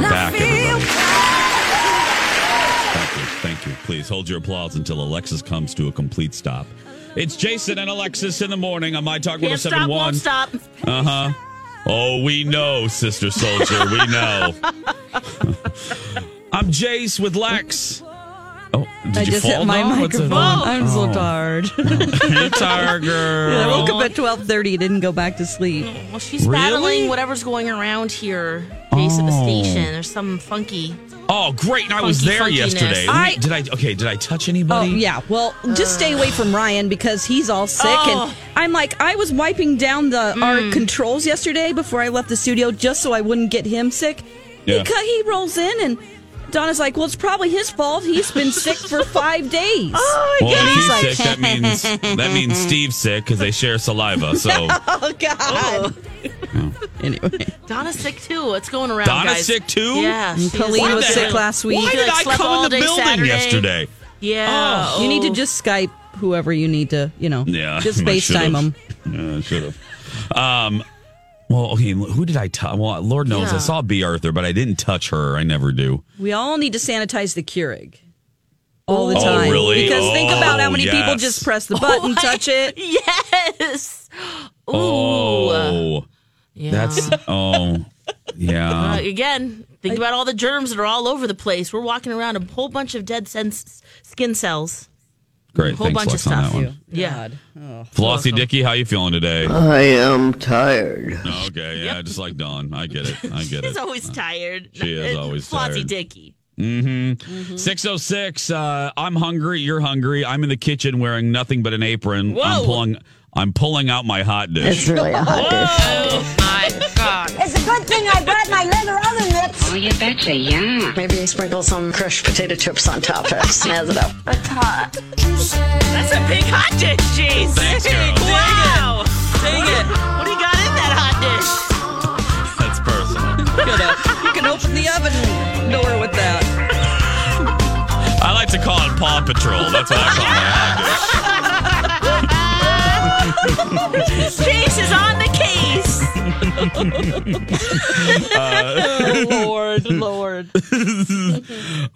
We're back, everybody. Thank you. Thank you. Please hold your applause until Alexis comes to a complete stop. It's Jason and Alexis in the morning on My Talk Can't stop, won't stop. Uh huh. Oh, we know, Sister Soldier. We know. I'm Jace with Lex. Oh, did I you just fall hit my down? Microphone. I'm so Oh. tired. You're tired, girl. I woke up at twelve thirty. Didn't go back to sleep. Well, she's Really? battling whatever's going around here, base at the Oh. station. There's some funky. Oh, great! And I was there funkiness. yesterday. Me- I- did I? Okay, did I touch Oh anybody? yeah. Well, just stay away from Ryan because he's all sick, Oh. and I'm like, I was wiping down the Mm. our controls yesterday before I left the studio just so I wouldn't get him sick. Yeah. He, he rolls in and. Donna's like, well, it's probably his fault. He's been sick for five days. Oh my Well, if He's he's like- sick, that means that means Steve's sick because they share saliva. So Oh God. Anyway, Donna's sick too. What's going around? Donna's guys? sick, too? Yeah. Colleen was sick heck? last week. why did like, I come in the building Saturday. yesterday? Yeah. oh. you need to Oh. just Skype whoever you need to, you know, Yeah, just I FaceTime them. Yeah, I should have. Um, well, okay. Who did I touch? Well, Lord knows I saw Bea Arthur, but I didn't touch her. I never do. We all need to sanitize the Keurig all the Oh, time. really? Because think about how Oh, many people just press the button, touch it. Yes. Ooh. Oh, Yeah. that's oh, Uh, yeah. again, think about all the germs that are all over the place. We're walking around a whole bunch of dead sense, skin cells. Great. whole Thanks, bunch of Lex, on that stuff. one. Yeah. Flossie Dicky, how you feeling today? I am tired. Okay, yeah, just like Dawn. I get it. I get He's it. always tired. She is Uh, always Flossie tired. Dicky. Mm-hmm. 606. Uh, I'm hungry. You're hungry. I'm in the kitchen wearing nothing but an apron. I'm pulling. I'm pulling out my hot dish. It's really a hot dish. Oh my God. It's a good thing I brought my leather oven mitts. Oh, you betcha, yeah. Maybe sprinkle some crushed potato chips on top to snazz it up. That's hot. That's a big hot dish, jeez. Thanks, girl. Wow. Dang it. What do you got in that hot dish? That's personal. You, gotta- you can open the oven door with that. I like to call it Paw Patrol. That's what I call my hot dish. Chase is on the case. Oh, Lord, Lord.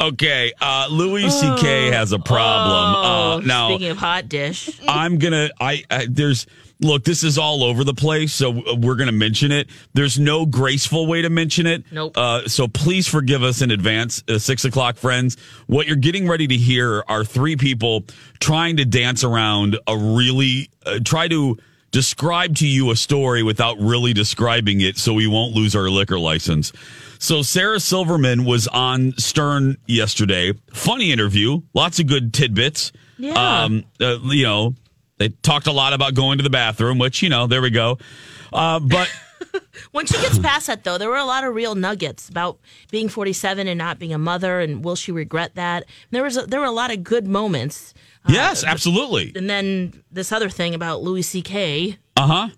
Okay, uh, Louis C.K. has a problem. Oh, uh, now, speaking of hot dish, I'm gonna. I, I there's look. This is all over the place, so we're gonna mention it. There's no graceful way to mention it. Nope. Uh, so please forgive us in advance, uh, six o'clock friends. What you're getting ready to hear are three people trying to dance around a really uh, try to describe to you a story without really describing it, so we won't lose our liquor license. So Sarah Silverman was on Stern yesterday. Funny interview, lots of good tidbits. Yeah. Um, uh, you know, they talked a lot about going to the bathroom, which you know, there we go. Uh, but when she gets past that, though, there were a lot of real nuggets about being 47 and not being a mother, and will she regret that? And there was a, there were a lot of good moments, yes, absolutely. and then this other thing about Louis C.K. Uh huh.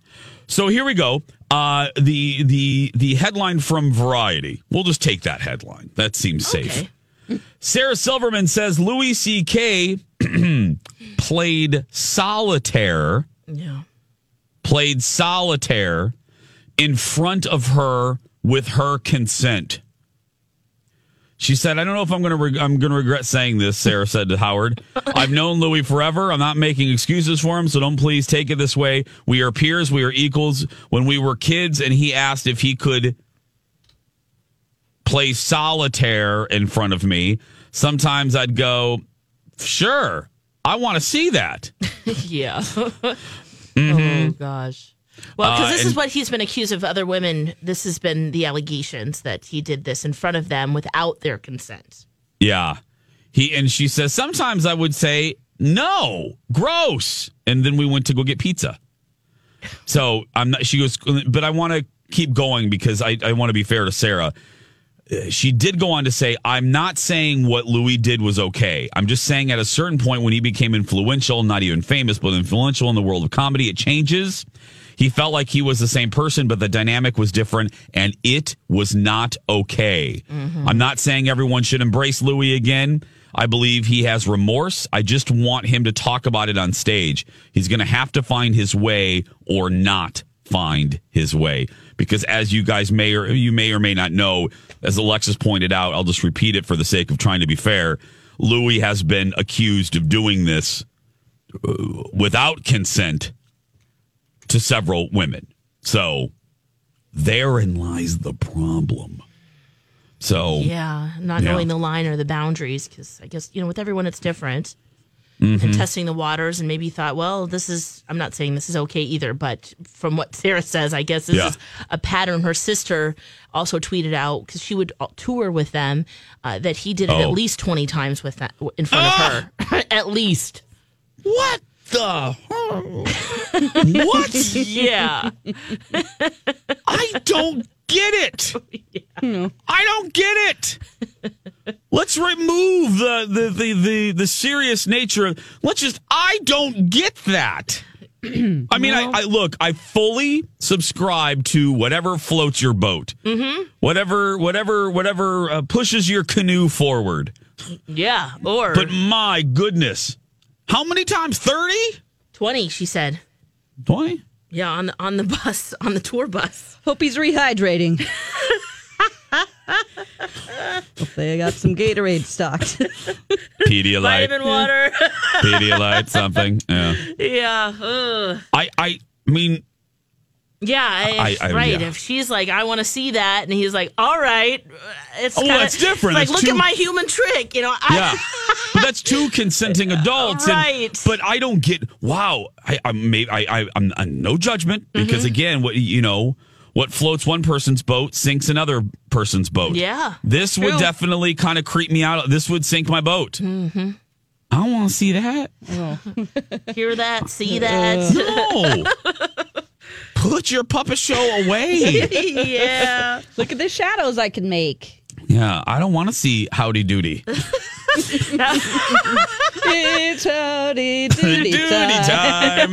So here we go. Uh, the the the headline from Variety. We'll just take that headline. That seems safe. Okay. Sarah Silverman says Louis C.K. played solitaire. Yeah. Played solitaire in front of her with her consent. She said, "I don't know if I'm going to re- I'm going to regret saying this." Sarah said to Howard, "I've known Louis forever. I'm not making excuses for him, so don't please take it this way. We are peers. We are equals. When we were kids, and he asked if he could play solitaire in front of me, sometimes I'd go, sure, I want to see that. yeah. Mm-hmm. Oh gosh. Well, because Uh, this is what he's been accused of other women. This has been the allegations that he did this in front of them without their consent. Yeah. He and she says sometimes I would say no, gross, and then we went to go get pizza. So I'm not. She goes, but I want to keep going because I I want to be fair to Sarah. Uh, She did go on to say, I'm not saying what Louis did was okay. I'm just saying at a certain point when he became influential, not even famous, but influential in the world of comedy, it changes. He felt like he was the same person, but the dynamic was different, and it was not okay. I'm not saying everyone should embrace Louis again. I believe he has remorse. I just want him to talk about it on stage. He's going to have to find his way or not find his way. Because as you guys may or you may or may not know, as Alexis pointed out, I'll just repeat it for the sake of trying to be fair. Louis has been accused of doing this uh, without consent to several women. So therein lies the problem. So Yeah, not Yeah. knowing the line or the boundaries, because I guess you know with everyone it's different, Mm-hmm. and testing the waters, and maybe thought, well, this is. I'm not saying this is okay either, but from what Sarah says, I guess this Yeah. is a pattern. Her sister also tweeted out because she would uh, tour with them uh, that he did it Oh. at least 20 times with that in front Ah! of her, at least. what the what? Yeah, I don't get it. Yeah. I don't get it. Let's remove the, the the the the serious nature. of Let's just. I don't get that. I mean, I, I look. I fully subscribe to whatever floats your boat. Mm-hmm. Whatever, whatever, whatever uh, pushes your canoe forward. yeah, or But my goodness, how many times? Thirty? 20. She said, Twenty? yeah, on the on the bus on the tour bus. Hope he's rehydrating. Hope they got some Gatorade stocked. Pedialyte, Vitamin water. Pedialyte, something. Yeah. yeah. ugh. I, I mean, Yeah, I, I- I- right. yeah. If she's like, I want to see that, and he's like, all right, it's Oh, kinda, it's different. Like, It's look at my human trick. You know, I, Yeah, but that's two consenting adults, and- Right. but I don't get. Wow, I, I may, I, I, I'm, I'm no judgment because Mm-hmm. again, what you know, what floats one person's boat sinks another person's boat. Yeah, this would definitely kind of creep me out. This would sink my boat. Mm-hmm. I don't want to see that. hear that, see that. No. Put your puppet show away. yeah, Look at the shadows I can make. yeah, I don't want to see Howdy Doody. It's howdy doody Doody time. time.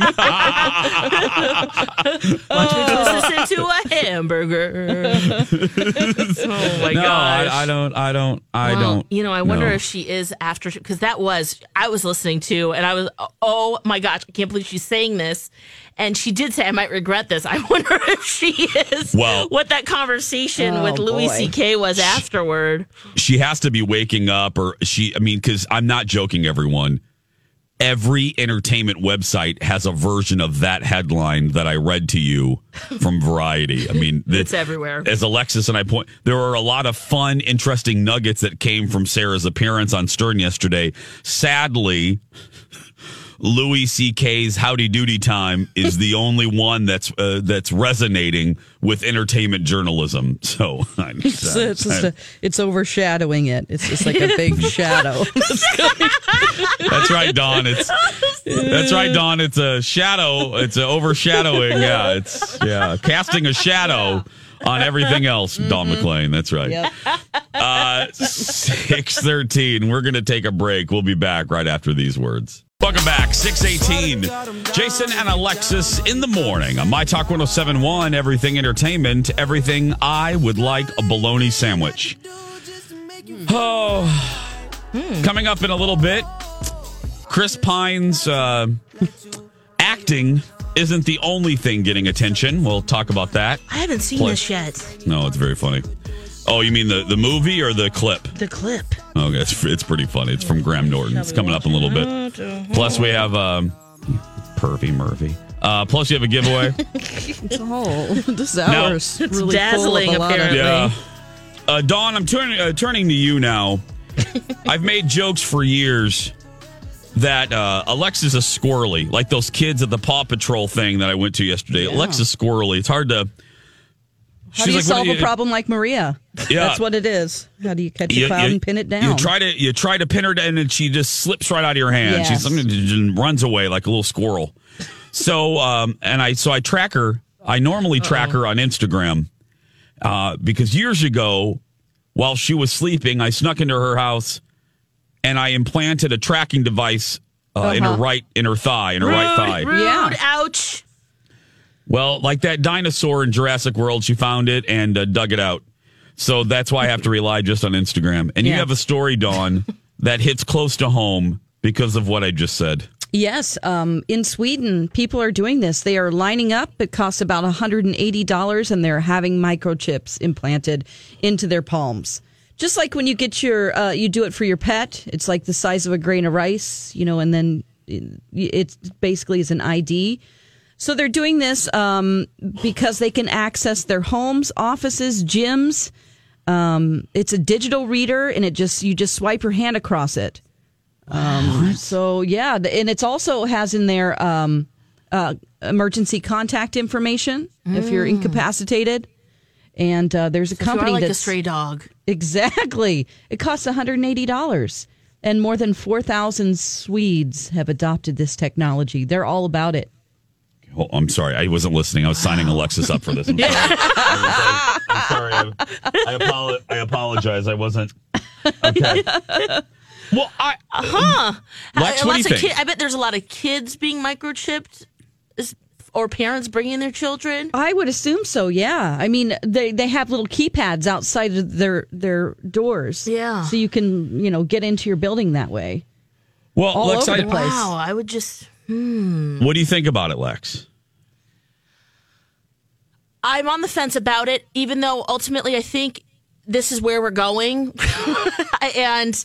watch me twist this into a hamburger. oh my no, gosh. I, I don't. I don't. I Well, don't. You know, I wonder no. if she is after because that was I was listening to, and I was oh my gosh, I can't believe she's saying this, and she did say I might regret this. I wonder if she is. Well- what that conversation Oh, with Louis boy. C.K. was afterward. she has to be waking up or she i mean because i'm not joking everyone every entertainment website has a version of that headline that i read to you from variety i mean It's that- everywhere. as alexis and i point there are a lot of fun interesting nuggets that came from sarah's appearance on stern yesterday sadly Louis C.K.'s "Howdy Doody Time" is the only one that's uh, that's resonating with entertainment journalism. So I, It's, it's, just a- it's overshadowing it. It's just like a big shadow. That's right, Don. It's that's right, Don. It's a shadow. It's a overshadowing. Yeah, it's yeah, casting a shadow on everything else. Don McLean. That's right. Yep. Uh, Six thirteen. We're gonna take a break. We'll be back right after these words. Welcome back. 618. Jason and Alexis in the morning on My Talk 1071, Everything Entertainment, everything I would like a bologna sandwich. Oh, coming up in a little bit, Chris Pine's uh, acting isn't the only thing getting attention. We'll talk about that. I haven't seen Play- this yet. No, it's very funny. Oh, you mean the, the movie or the clip? The clip. Okay, it's, it's pretty funny. It's from Graham Norton. It's coming up in a little bit. Plus, we have um, Pervy Murphy. Uh, plus, you have a giveaway. Oh, this hour's It's really dazzling, full of a lot of- apparently. yeah. Uh, Dawn, I'm turning uh, turning to you now. I've made jokes for years that uh, Alexa's a squirrely, like those kids at the Paw Patrol thing that I went to yesterday. Alexa's squirrely. It's hard to. How do you like, solve do a problem like Maria? Yeah. That's what it is. How do you catch a cloud and pin it down? You try to you try to pin her down, and she just slips right out of your hand. Yes. She's just runs away like a little squirrel. So, um, and I so I track her. I normally track her on Instagram uh, because years ago, while she was sleeping, I snuck into her house and I implanted a tracking device uh, in her right in her thigh, in her right thigh. Rude. Yeah. Ouch. Well, like that dinosaur in Jurassic World, she found it and uh, dug it out. So that's why I have to rely just on Instagram. And you Yeah. have a story, Dawn, that hits close to home because of what I just said. Yes, um, in Sweden, people are doing this. They are lining up. It costs about $180, and they're having microchips implanted into their palms. Just like when you get your, uh, you do it for your pet. It's like the size of a grain of rice, you know, and then it it's basically is an ID. So they're doing this um, because they can access their homes, offices, gyms. Um, it's a digital reader, and it just you just swipe your hand across it. Um, so yeah, and it's also has in there um, uh, emergency contact information if you're incapacitated. And uh, there's a are company like a stray dog. exactly. It costs 180 dollars, and more than 4,000 Swedes have adopted this technology. They're all about it. Oh, I'm sorry. I wasn't listening. I was signing Alexis up for this. I'm sorry. I'm sorry. I, I, apolo- I apologize. I wasn't. Okay. Well, I. Huh. Lex, Uh, what do you think? kid- I bet there's a lot of kids being microchipped is- or parents bringing their children. I would assume so. Yeah. I mean, they they have little keypads outside of their their doors. Yeah. So you can you know get into your building that way. Well, all Lex, over I, the place. Wow. I would just. Hmm. what do you think about it, Lex? I'm on the fence about it, even though ultimately I think this is where we're going. and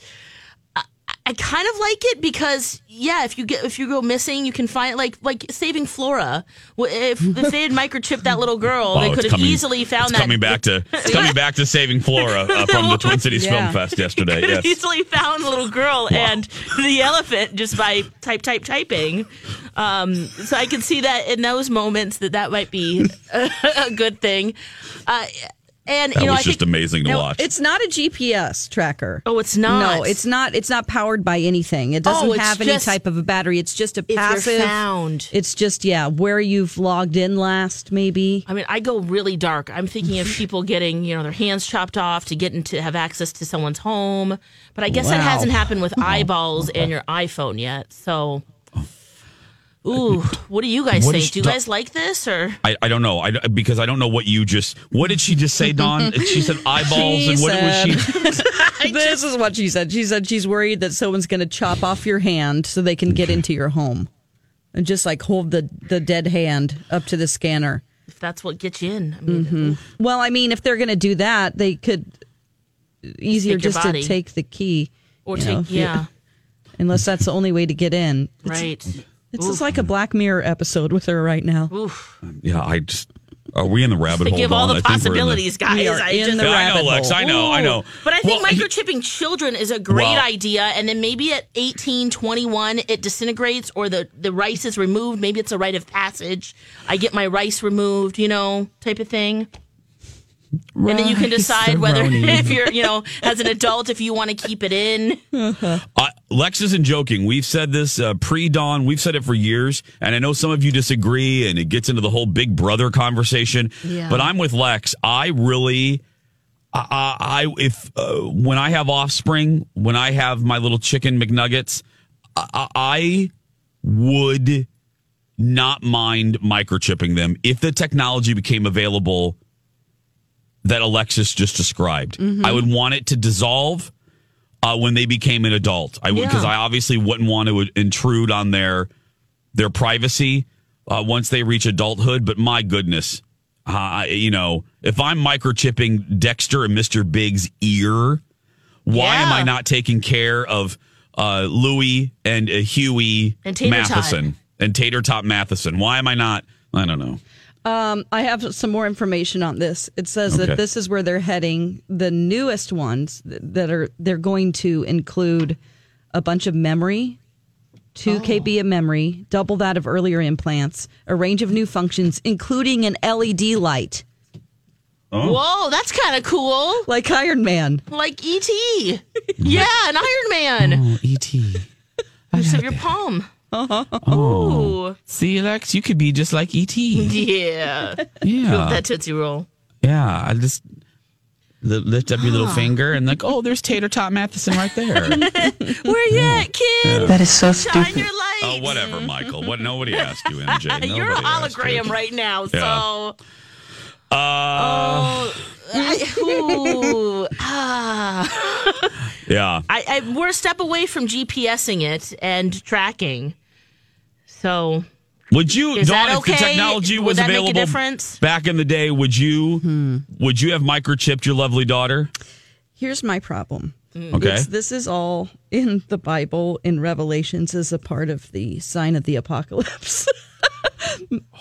I kind of like it because, yeah, if you get if you go missing, you can find like like saving Flora. If if they had microchipped that little girl, Wow, they could have coming- easily found that. coming back to it's coming back to saving Flora uh, from the Twin Cities Yeah. Film Fest yesterday. Yes. easily found the little girl and the elephant just by type type typing. Um, so I can see that in those moments that that might be a, a good thing. Uh, and That you know, was I just think, amazing to No, watch. It's not a GPS tracker. Oh, it's not. No, it's not. It's not powered by anything. It doesn't Oh, have any just- type of a battery. It's just a passive. you're found. It's just yeah, where you've logged in last, maybe. I mean, I go really dark. I'm thinking of people getting, you know, their hands chopped off to get into have access to someone's home. But I guess that hasn't happened with eyeballs and your iPhone yet. So, ooh, what do you guys What think? is Do you the- guys like this or? I, I don't know. I because I don't know what you just. What did she just say, Don? she said eyeballs, She and what was she? this is what she said. She said she's worried that someone's going to chop off your hand so they can get into your home, and just like hold the the dead hand up to the scanner. If that's what gets you in, I mean, Mm-hmm. Well, I mean, if they're going to do that, they could easier Take your just to take the key. or take know, if you- yeah, unless that's the only way to get in. It's, right. It's just like a Black Mirror episode with her right now. Oof. Yeah, I just. Are we in the rabbit Think hole? of all Dawn? the I think we're in possibilities, guys. We are I in just, the Yeah, I know, rabbit Lex. hole. I know. I know. But I think Well, he- microchipping children is a great Well- idea. And then maybe at 18, 21, it disintegrates or the, the rice is removed. Maybe it's a rite of passage. I get my rice removed, you know, type of thing. And then you can decide whether, if you're, you know, as an adult, if you want to keep it in. Uh, Lex isn't joking. We've said this uh, pre dawn. We've said it for years, and I know some of you disagree, and it gets into the whole Big Brother conversation. Yeah. But I'm with Lex. I really, I, I I- if uh, when I have offspring, when I have my little chicken McNuggets, I, I would not mind microchipping them if the technology became available that Alexis just described. I would want it to dissolve uh, when they became an adult. I would because Yeah. I obviously wouldn't want to intrude on their their privacy uh, once they reach adulthood. But my goodness, uh, you know, if I'm microchipping Dexter and Mister Big's ear, why am I not taking care of uh, Louis and uh, Huey And Matheson and Tater Tot Matheson? Why am I not? I don't know. Um, I have some more information on this. It says Okay. that this is where they're heading. The newest ones that are they're going to include a bunch of memory, two KB of memory, double that of earlier implants, a range of new functions, including an LED light, Whoa, that's kind of cool. like Iron Man. Like ET. yeah, an Iron Man. Oh, E.T. Use of your palm. Oh. See, Lex, you could be just like E.T. Yeah. Yeah. that Tootsie Roll. Yeah. I just lift up your little finger and like, oh, there's Tater Tot Matheson right there. Where you at, kid? That is so Shine stupid. your light. oh, whatever, Michael. What? Nobody asked you, MJ. You're a Nobody asked you. hologram right now, so. Uh, I, ooh, ah. yeah. I, I, we're a step away from GPSing it and tracking. So Would you, Is Dawn, that if the technology Would was that make a available difference? back in the day, would you Hmm. would you have microchipped your lovely daughter? Here's my problem. Okay. It's, this is all in the Bible in Revelations as a part of the sign of the apocalypse.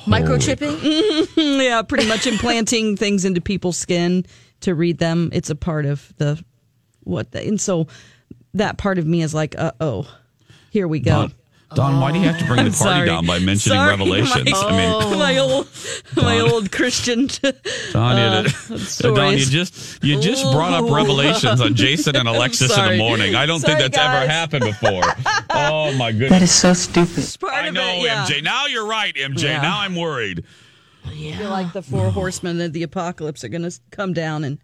microchipping. yeah, pretty much implanting things into people's skin to read them. It's a part of the what, the, and so that part of me is like, uh oh, here we go. Dawn, Dawn, why do you have to bring the party Sorry. down by mentioning Sorry, Revelations? my- I mean, my old, my Dawn. old Christian. Dawn, you, uh, Dawn, you just you just brought up Revelations on Jason and Alexis in the morning. I don't Sorry, think that's ever happened before. oh my goodness! that is so stupid. I know, it, yeah. MJ. Now you're right, MJ. Yeah. Now I'm worried. I feel like the four horsemen of the apocalypse are going to come down and,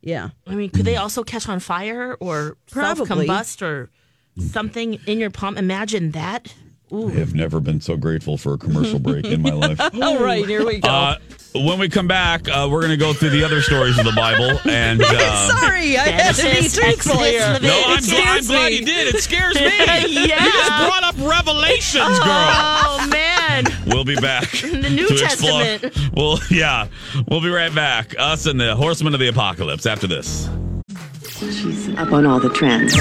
yeah. I mean, could they also catch on fire or Probably. combust or something in your palm? Imagine that. I have never been so grateful for a commercial break in my life. All right, here we go. Uh, when we come back, uh, we're going to go through the other stories of the Bible. And um, Sorry, I had to be Genesis, truthful Exodus, here. Leviticus. no, I'm, Excuse glad- I'm glad you did. It scares me. Yeah. You just brought up Revelations, girl. Oh man, We'll be back. the New to explore- Testament. Well, yeah, we'll be right back. Us and the Horsemen of the Apocalypse after this. She's up on all the trends.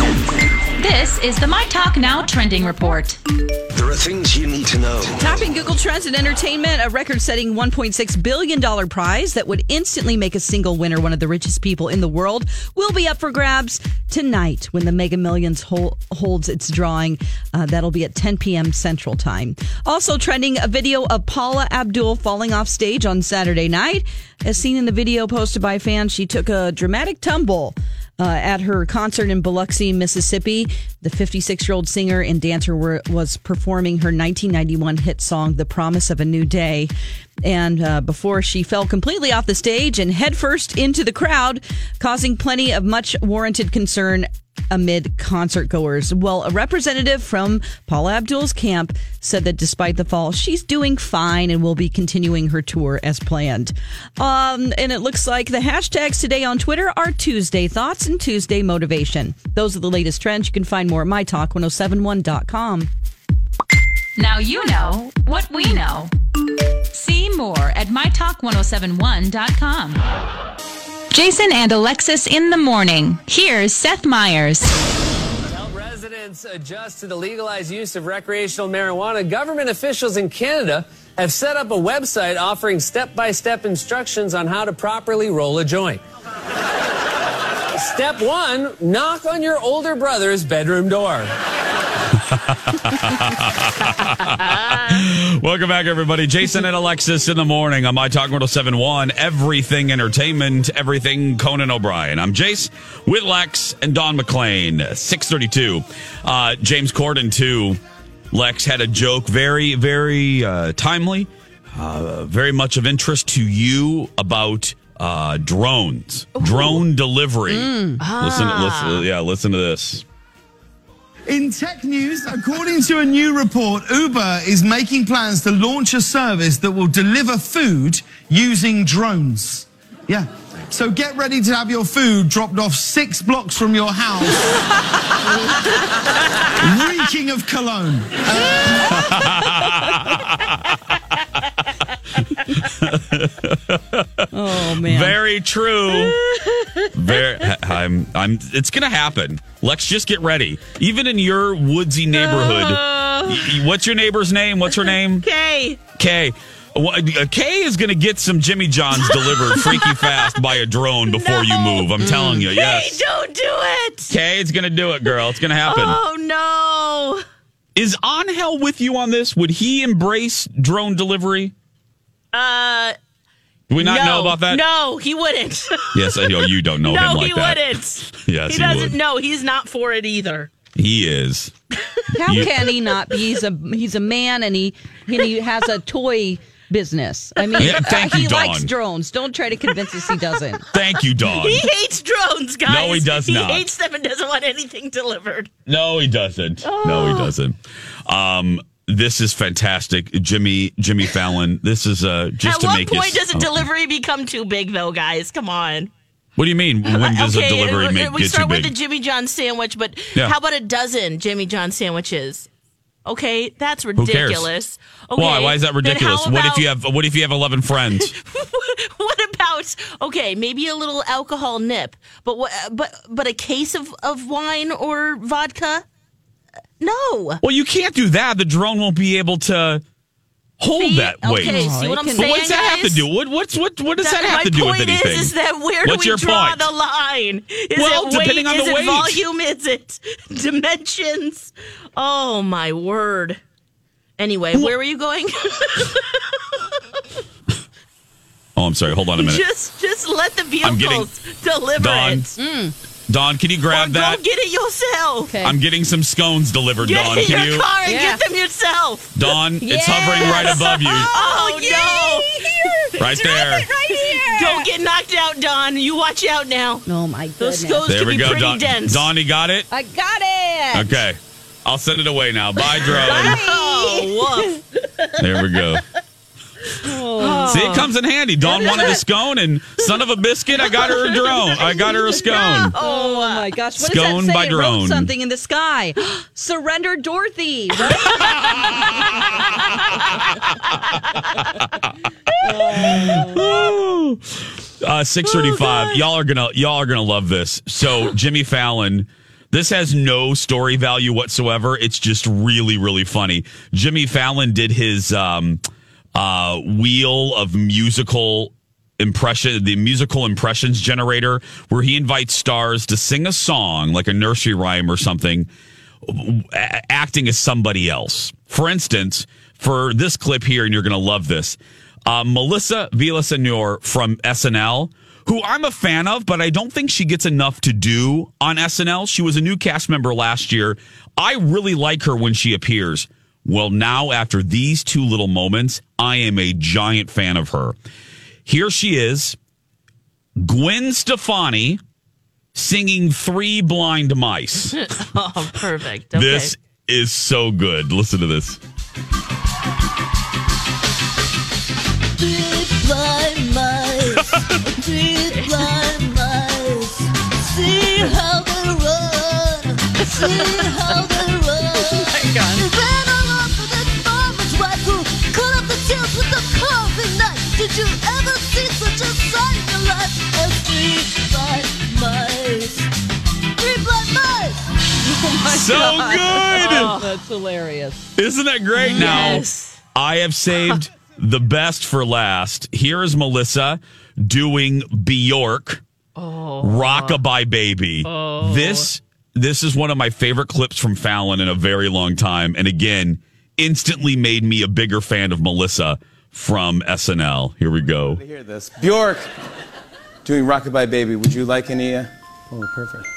This is the My Talk Now trending report. There are things you need to know. Topping Google Trends and Entertainment, a record setting $1.6 billion prize that would instantly make a single winner one of the richest people in the world will be up for grabs tonight when the Mega Millions hol- holds its drawing. Uh, that'll be at 10 p.m. Central Time. Also trending a video of Paula Abdul falling off stage on Saturday night. As seen in the video posted by fans, she took a dramatic tumble. Uh, at her concert in Biloxi, Mississippi, the 56 year old singer and dancer were, was performing her 1991 hit song, The Promise of a New Day. And uh, before she fell completely off the stage and headfirst into the crowd, causing plenty of much warranted concern amid concert goers. Well, a representative from Paula Abdul's camp said that despite the fall, she's doing fine and will be continuing her tour as planned. Um, and it looks like the hashtags today on Twitter are Tuesday Thoughts and Tuesday Motivation. Those are the latest trends. You can find more at mytalk1071.com. Now you know what we know. See more at mytalk1071.com. Jason and Alexis in the morning. Here's Seth Meyers. help residents adjust to the legalized use of recreational marijuana, government officials in Canada have set up a website offering step by step instructions on how to properly roll a joint. Step one knock on your older brother's bedroom door. Welcome back, everybody. Jason and Alexis in the morning on My Talk 1071. Everything entertainment, everything Conan O'Brien. I'm Jace with Lex and Don McClain. 632. Uh, James Corden, too. Lex had a joke, very, very uh, timely, uh, very much of interest to you about uh, drones, drone delivery. Listen, listen, yeah, listen to this. In tech news, according to a new report, Uber is making plans to launch a service that will deliver food using drones. Yeah. So get ready to have your food dropped off six blocks from your house, reeking of cologne. Oh, man. Very true. Very, I'm, I'm. It's gonna happen. Let's just get ready. Even in your woodsy neighborhood, y- what's your neighbor's name? What's her name? Kay. Well, uh, Kay is going to get some Jimmy Johns delivered freaky fast by a drone before you move. I'm telling you. Yes. Don't do it. Kay, it's going to do it, girl. It's going to happen. Oh no. Is Angel with you on this? Would he embrace drone delivery? Uh. Do we not no, know about that? No, he wouldn't. Yes, I know you don't know no, him like he that. wouldn't. Yes, he he doesn't. would. No, he's not for it either. He is. How You- can he not be? He's a he's a man, and he and he has a toy business. I mean, Yeah, thank uh, he you, likes drones. Don't try to convince us he doesn't. Thank you, Dawn. He hates drones, guys. No, he doesn't. he not. hates them and doesn't want anything delivered. No, he doesn't. No, Oh. he doesn't. Um, this is fantastic, Jimmy. Jimmy Fallon. This is uh, just At to what make point it. does a oh. delivery become too big, though, guys? Come on. What do you mean? When does okay, a delivery uh, make we start with big? the Jimmy John sandwich, but Yeah. how about a dozen Jimmy John sandwiches? Okay, that's ridiculous. Okay, Why? Why is that ridiculous? how What if you have? What if you have eleven friends? what about okay, maybe a little alcohol nip, but what? But but a case of of wine or vodka? No. well, you can't do that. The drone won't be able to hold See? that weight. Okay, see what I'm But saying, what's that have to do? What what's what what does that, That- have to do with point anything? Is, is that where What's do we your draw point? the line? Is Well, it weight? depending on is the weight. volume? Is it dimensions? Oh my word! Anyway, where were you going? Oh, I'm sorry. Hold on a minute. just just let the I'm getting- vehicles deliver Dawn, it. Mm. Dawn, can you grab Or that? Go get it yourself. I'm getting some scones delivered. Don. Get Dawn, in can your you? car and Yeah. get them yourself. Dawn, it's hovering right above you, oh, oh, no! right there. Don't get knocked out, Don. You watch out now. Oh my god. Those scones There can we be go, pretty Dawn. dense. Dawn, you got it. I got it. Okay, I'll send it away now. Bye, drone. Bye. Oh, woof. There we go. See, it comes in handy. Dawn wanted a scone, and son of a biscuit, I got her a drone. I got her a scone. Oh my gosh! What Scone does that say? by drone. something in the sky. Surrender, Dorothy. Right? Uh, six thirty-five. y'all are gonna y'all are gonna love this. So Jimmy Fallon. This has no story value whatsoever. It's just really, really funny. Jimmy Fallon did his um, uh, wheel of musical impression, the musical impressions generator, where he invites stars to sing a song, like a nursery rhyme or something, acting as somebody else. For instance, for this clip here, and you're going to love this, uh, Melissa Villasenor from SNL, who I'm a fan of, but I don't think she gets enough to do on SNL. She was a new cast member last year. I really like her when she appears. Well, now after these two little moments, I am a giant fan of her. Here she is, Gwen Stefani singing Three Blind Mice. oh, perfect. Okay. This is so good. Listen to this. blind mice, three blind mice. See how they run, see how they run. Oh my God. Tails with a. Did you ever see such a sight in your life as three blind mice? Three blind mice. Oh so good. Oh, that's hilarious. Isn't that great? Yes. Now, I have saved the best for last. Here is Melissa doing Bjork, oh. Rockabye Baby. Oh. This this is one of my favorite clips from Fallon in a very long time, and again, instantly made me a bigger fan of Melissa from SNL. Here we go. to hear this. Bjork doing Rockabye Baby. Would you like any? Uh... Oh, perfect.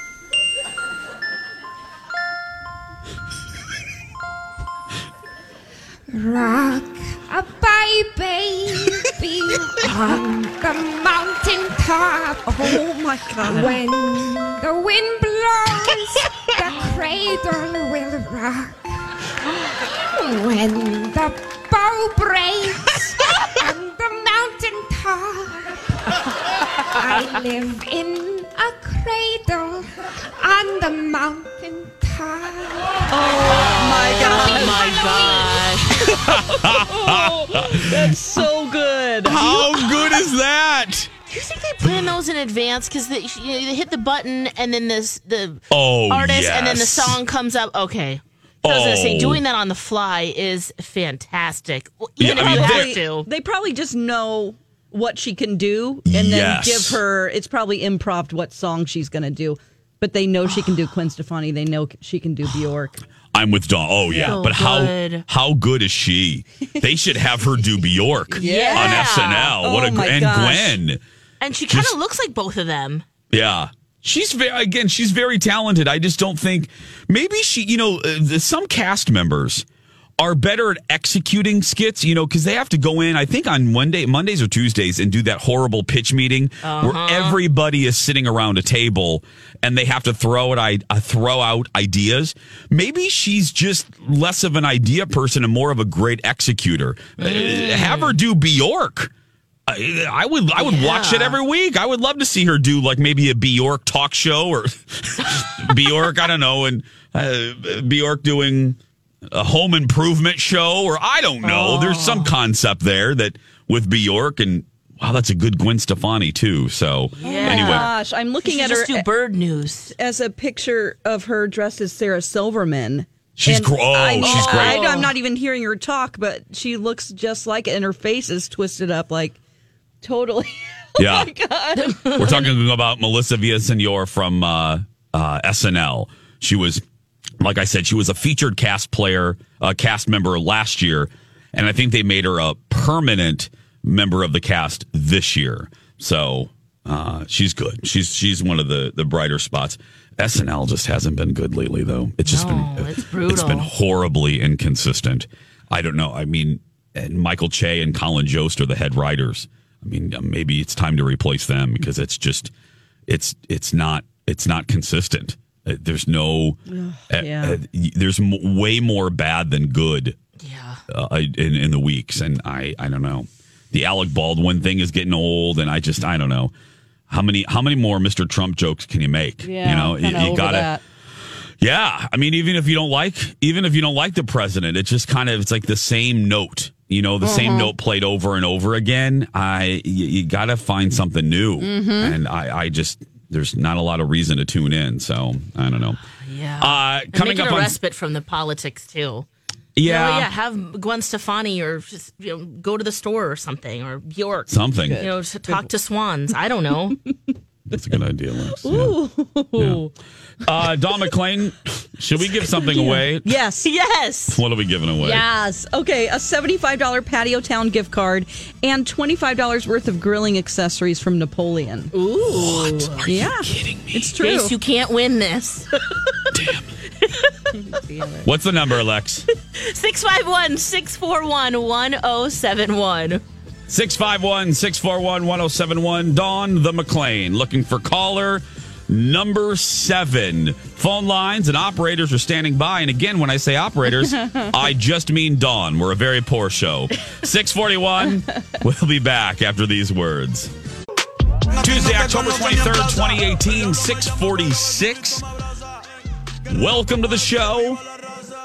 Rock a baby on the mountain top. Oh my God. When the wind blows, the cradle will rock. When the bow breaks on the mountain top, I live in a cradle on the mountain top. Oh my God. Oh my gosh. Oh, that's so good. How good is that? Do you think they plan those in advance? Because they, you know, they hit the button and then this the Oh, artist and then the song comes up. Okay. I was going to say, Oh. doing that on the fly is fantastic. Even Yeah, if I you have They, to. they probably just know what she can do and then give her. It's probably improv what song she's going to do, but they know she can do Gwen Stefani. They know she can do Bjork. I'm with Dawn. Oh yeah, So but how good. how good is she? They should have her do Bjork Yeah. on SNL. what Oh, a my and gosh. Gwen. And she kind of looks like both of them. Yeah. She's very, again, she's very talented. I just don't think maybe she, you know, uh, some cast members are better at executing skits, you know, because they have to go in, I think on Monday, Mondays or Tuesdays and do that horrible pitch meeting where everybody is sitting around a table and they have to throw it, I uh, throw out ideas. Maybe she's just less of an idea person and more of a great executor. Uh, have her do Bjork. I, I would I would watch it every week. I would love to see her do like maybe a Bjork talk show or Bjork, I don't know, and uh, Bjork doing a home improvement show or I don't know. There's some concept there that with Bjork and wow, that's a good Gwen Stefani too. So anyway, Gosh, I'm looking She at should her do bird news. as a picture of her dressed as Sarah Silverman. She's And gr- oh, I, she's great. I, am not even hearing her talk, but she looks just like it, and her face is twisted up like totally. yeah. God. We're talking about Melissa Villasenor from uh, uh, SNL. She was, like I said, she was a featured cast player, uh, cast member last year, and I think they made her a permanent member of the cast this year. So uh, she's good. She's she's one of the the brighter spots. SNL just hasn't been good lately, though. It's just No, been it's It's been horribly inconsistent. I don't know. I mean, and Michael Che and Colin Jost are the head writers. I mean, maybe it's time to replace them because it's just it's it's not it's not consistent. Uh, There's no uh, yeah. uh, there's m- way more bad than good Yeah. uh, in in the weeks, and I I don't know. The Alec Baldwin thing is getting old, and I just I don't know how many how many more Mr. Trump jokes can you make? Yeah, you know, kinda over gotta. Yeah, I mean, even if you don't like, even if you don't like the president, it's just kind of it's like the same note. You know, the same note played over and over again. I you, you got to find something new, and I I just there's not a lot of reason to tune in. So I don't know. Yeah. Uh, coming up a on respite from the politics too. yeah, You know, yeah. Have Gwen Stefani or just you know go to the store or something or Bjork. something. You know, to talk to swans. I don't know. That's a good idea, Lex. Yeah. Yeah. Uh, Don McClain, should we give something away? Yes. yes. What are we giving away? Yes. Okay. A $75 Patio Town gift card and $25 worth of grilling accessories from Napoleon. Ooh. Are Yeah. you kidding me? It's true. Case you can't win this. Damn. What's the number, Alex? 651 641 1071. 651 641 1071. Dawn the McLean looking for caller number seven. Phone lines and operators are standing by. And again, when I say operators, I just mean Dawn. We're a very poor show. 641. We'll be back after these words. Tuesday, October 23rd, 2018, 646. Welcome to the show.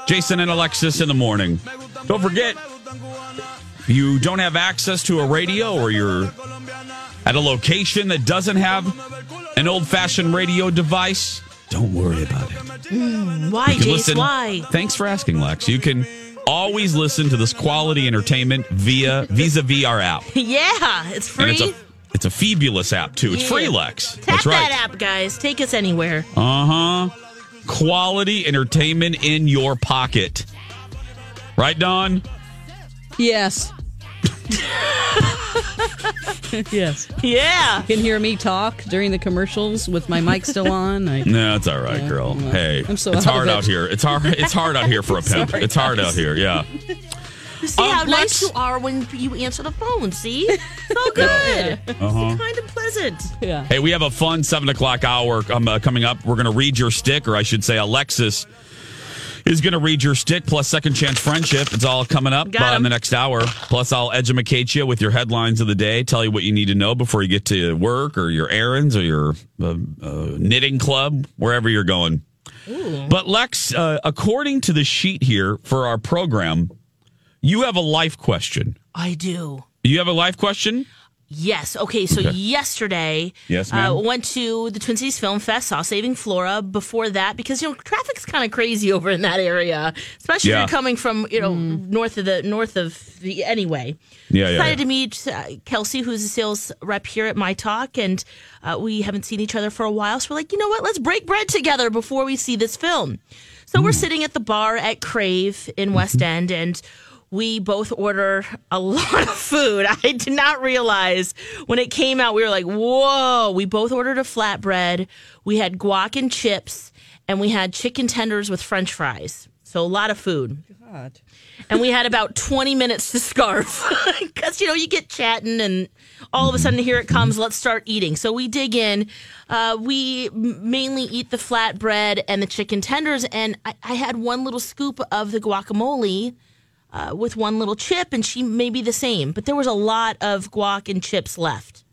Jason and Alexis in the morning. Don't forget, if you don't have access to a radio or you're at a location that doesn't have an old fashioned radio device, don't worry about it. Why, Jace? listen- Why? Thanks for asking, Lex. You can always listen to this quality entertainment via vis-a-vis app. Yeah, it's free. And it's a it's a fabulous app too. It's Yeah. free, Lex. Tap That's right. that app, guys. Take us anywhere. Uh huh. Quality entertainment in your pocket. Right, Don? Yes. yes. Yeah. You can hear me talk during the commercials with my mic still on. I, No, it's all right, Yeah, girl. well, hey, I'm so it's out hard out here. It's hard. It's hard out here for a pimp. Sorry, it's hard guys. out here. Yeah. See Um, how Lex- nice you are when you answer the phone. See? So good. Uh-huh. Kind of pleasant. yeah. Hey, we have a fun seven o'clock hour um, uh, coming up. We're going to read your stick, or I should say, Alexis is going to read your stick plus second chance friendship. It's all coming up uh, in the next hour. Plus, I'll educate you with your headlines of the day, tell you what you need to know before you get to work or your errands or your uh, uh, knitting club, wherever you're going. But Lex, uh, according to the sheet here for our program, you have a life question. I do. You have a life question? Yes. Okay. So Okay. yesterday, Yes, uh, went to the Twin Cities Film Fest, saw Saving Flora. Before that, because you know traffic's kind of crazy over in that area, especially Yeah. if you're coming from you know north of the north of the anyway. Yeah, yeah, Decided yeah. to meet uh, Kelsey, who's a sales rep here at My Talk, and uh, we haven't seen each other for a while. So we're like, you know what? Let's break bread together before we see this film. So we're sitting at the bar at Crave in West End, and we both order a lot of food. I did not realize when it came out, we were like, whoa. We both ordered a flatbread. We had guac and chips, and we had chicken tenders with french fries. So a lot of food. God. And we had about 20 minutes to scarf because, you know, you get chatting and all of a sudden here it comes. Let's start eating. So we dig in. Uh, we mainly eat the flatbread and the chicken tenders. And I, I had one little scoop of the guacamole uh, with one little chip, and she may be the same. But there was a lot of guac and chips left.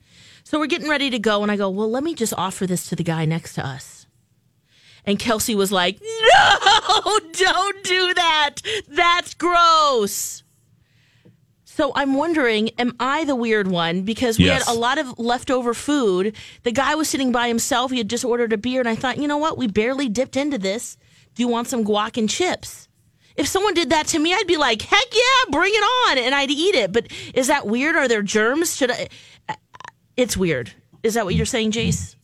So we're getting ready to go. And I go, well, let me just offer this to the guy next to us. And Kelsey was like, no, don't do that. That's gross. So I'm wondering, am I the weird one? Because we Yes. had a lot of leftover food. The guy was sitting by himself. He had just ordered a beer. And I thought, you know what? We barely dipped into this. Do you want some guac and chips? If someone did that to me, I'd be like, heck yeah, bring it on. And I'd eat it. But is that weird? Are there germs? Should I? It's weird. Is that what you're saying, Jace?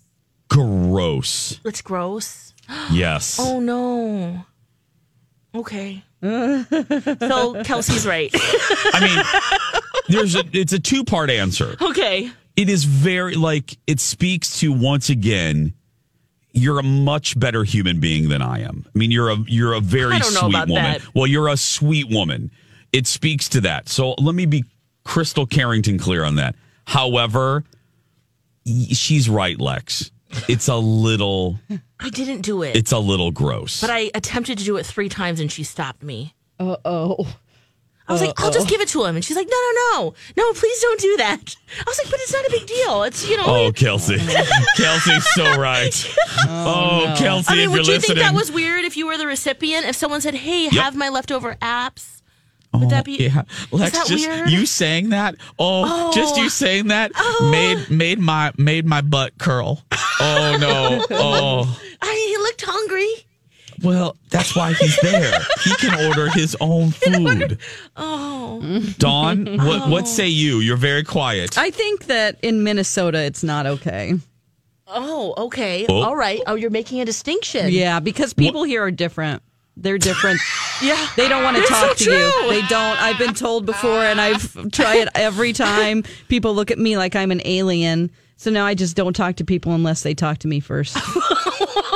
Gross. It's gross. Yes. Oh no. Okay. so Kelsey's right. I mean, there's a it's a two part answer. okay. It is very like it speaks to once again. You're a much better human being than I am. I mean, you're a you're a very I don't know sweet about woman. that. Well, you're a sweet woman. It speaks to that. So let me be crystal Carrington clear on that. However, she's right, Lex. It's a little I didn't do it. it's a little gross. but I attempted to do it three times and she stopped me. Uh oh. I was like, I'll just uh, uh, give it to him. And she's like, no, no, no. No, please don't do that. I was like, but it's not a big deal. It's, you know. Oh, Kelsey. Kelsey's so right. Oh, oh Kelsey, I mean, if would you're you think that was weird if you were the recipient? If someone said, hey, have my leftover apps? Oh, Would that be. yeah. Lex, that just weird? you saying that. Oh, Oh. just you oh. saying that Oh. made made my made my butt curl. Oh no. Oh. I, he looked hungry. Well, that's why he's there. He can order his own food. Oh. Dawn, what what oh. say you? You're very quiet. I think that in Minnesota, it's not okay. Oh, okay. Oh. All right. Oh, you're making a distinction. Yeah, because people here are different. They're different. Yeah. They don't want to talk so to you. They don't. I've been told before, and I've tried it every time. People look at me like I'm an alien. So now I just don't talk to people unless they talk to me first.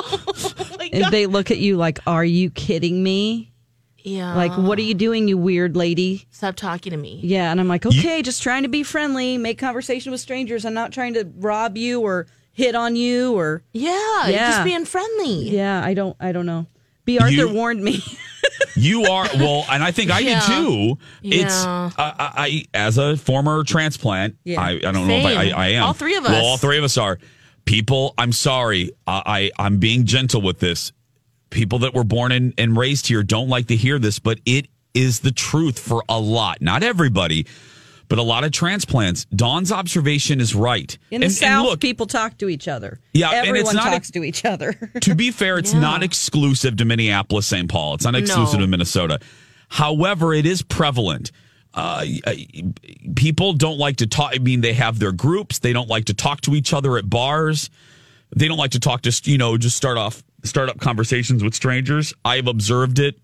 Oh and they look at you like, "Are you kidding me? Yeah. Like, what are you doing, you weird lady?" Stop talking to me. Yeah, and I'm like, okay, just trying to be friendly, make conversation with strangers. I'm not trying to rob you or hit on you or Yeah. Yeah. just being friendly. yeah. I don't. I don't know. Bea Arthur You- warned me. You are well, and I think I Yeah. did too. It's Yeah. I, I, as a former transplant. Yeah. I, I don't know if I, I, I am. All three of us. Well, all three of us are. People, I'm sorry. I, I I'm being gentle with this. People that were born and, and raised here don't like to hear this, but it is the truth for a lot. Not everybody, but a lot of transplants. Dawn's observation is right. In the And- and South, look, people talk to each other. Yeah, and everyone it's not- talks to each other. to be fair, it's Yeah. not exclusive to Minneapolis, St. Paul. It's not exclusive No. to Minnesota. However, it is prevalent. Uh, uh, people don't like to talk. I mean, they have their groups. They don't like to talk to each other at bars. They don't like to talk. Just you know, just start off, start up conversations with strangers. I've observed it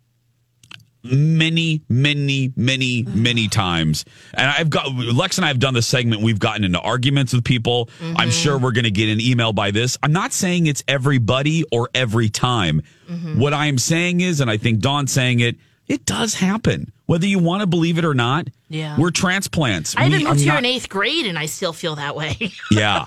many, many, many, many times. And I've got Lex and I have done this segment. We've gotten into arguments with people. I'm sure we're going to get an email by this. I'm not saying it's everybody or every time. What I am saying is, and I think Dawn's saying it, it does happen. Whether you want to believe it or not, Yeah. we're transplants. I We moved here not- in eighth grade and I still feel that way. yeah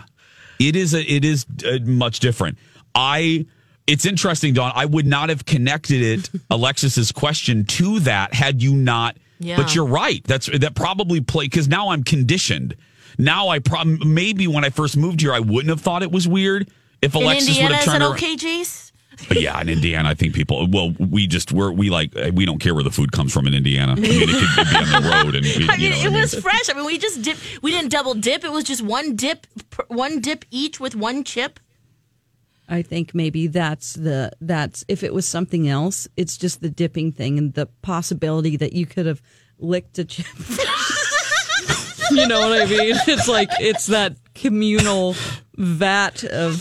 it is a, it is uh, much different i it's interesting Dawn i would not have connected it alexis's question to that had you not Yeah. but you're right that's that probably play because now i'm conditioned now i prob maybe when i first moved here i wouldn't have thought it was weird if in alexis would have turned it around okay, Jace? But yeah, in Indiana, I think people. Well, we just we're we like uh, we don't care where the food comes from in Indiana. I mean, it could be on the road, and we, I you mean, know, it I mean? was fresh. I mean, we just dip. We didn't double dip. It was just one dip, one dip each with one chip. I think maybe that's the that's if it was something else, it's just the dipping thing and the possibility that you could have licked a chip. you know what I mean? It's like it's that communal vat of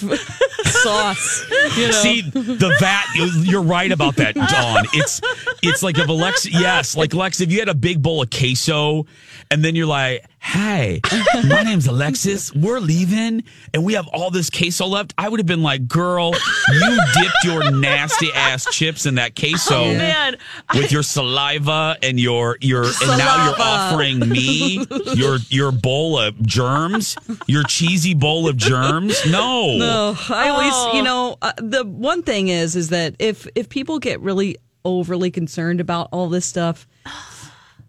sauce. You know? See the vat. You're right about that, Dawn. It's it's like if Alexa. Yes, like Lex. If you had a big bowl of queso, and then you're like, "Hey, my name's Alexis. We're leaving, and we have all this queso left." I would have been like, "Girl, you dipped your nasty ass chips in that queso Oh, man. with your saliva and your your, and now you're offering me your your bowl of germs, your cheesy bowl of germs. No, No, I always, Oh. you know, uh, the one thing is, is that if if people get really overly concerned about all this stuff,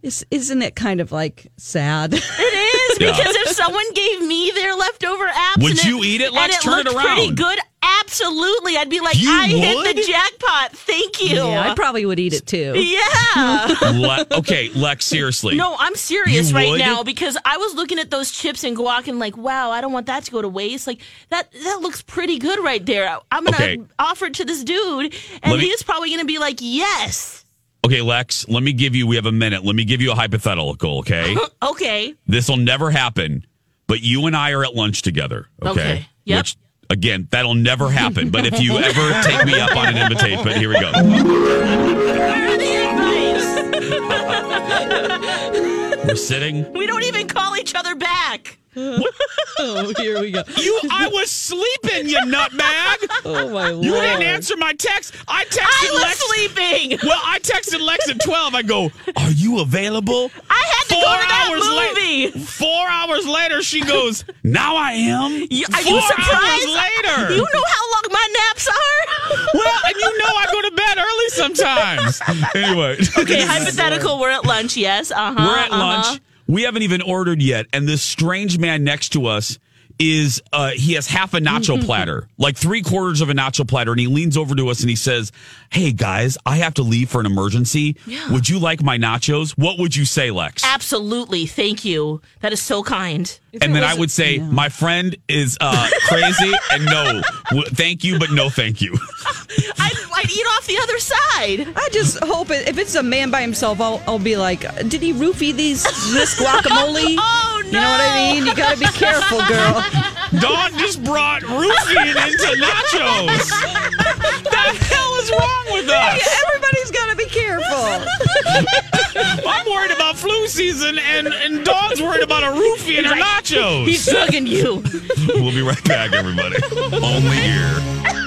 is isn't it kind of like sad? It is Yeah. because if someone gave me their leftover apps, Would and you eat it? and Let's it turn it looked pretty around. good. Absolutely, I'd be like, You I hit the jackpot. Thank you. yeah, I probably would eat it too. Yeah. Le- okay, Lex. Seriously, No, I'm serious You right would? now because I was looking at those chips and guac and like, wow, I don't want that to go to waste. Like that that looks pretty good right there. I'm gonna Okay. offer it to this dude, and Let me- he's probably gonna be like, yes. Okay, Lex, let me give you, we have a minute. Let me give you a hypothetical, okay? Okay. this will never happen, but you and I are at lunch together, okay? Okay, yep. Which, again, that'll never happen. But if you ever take me up on an invitation, but here we go. Where are the invites? We're sitting. we don't even call each other back. Oh, here we go. You, I was sleeping, you nutbag. Oh my lord! You didn't answer my text. I texted I was Lex. sleeping. Well, I texted Lex at 12. I go, Are you available? I had to Four go to that hours movie. later. Four hours later, she goes, Now I am. You- are Four you surprised? hours later. You know how long my naps are. well, and you know I go to bed early sometimes. anyway. okay, hypothetical. We're at lunch. Yes. Uh huh. We're at lunch. We haven't even ordered yet, and this strange man next to us is uh he has half a nacho platter, like three quarters of a nacho platter, and he leans over to us and he says, "Hey guys, I have to leave for an emergency. Yeah. Would you like my nachos? What would you say, Lex?" Absolutely. Thank you. That is so kind. and then I would say, "My friend is uh crazy, and no, w- thank you, but no, thank you." I'd, I'd eat off the other side. I just hope it, if it's a man by himself, I'll, I'll be like, did he roofie these this guacamole? Oh, no! You know what I mean? You got to be careful, girl. Dawn just brought roofing into nachos. the hell is wrong with us? Everybody's got to be careful. I'm worried about flu season, and, and Dawn's worried about a roofie in her nachos. He's drugging you. we'll be right back, everybody. Only here.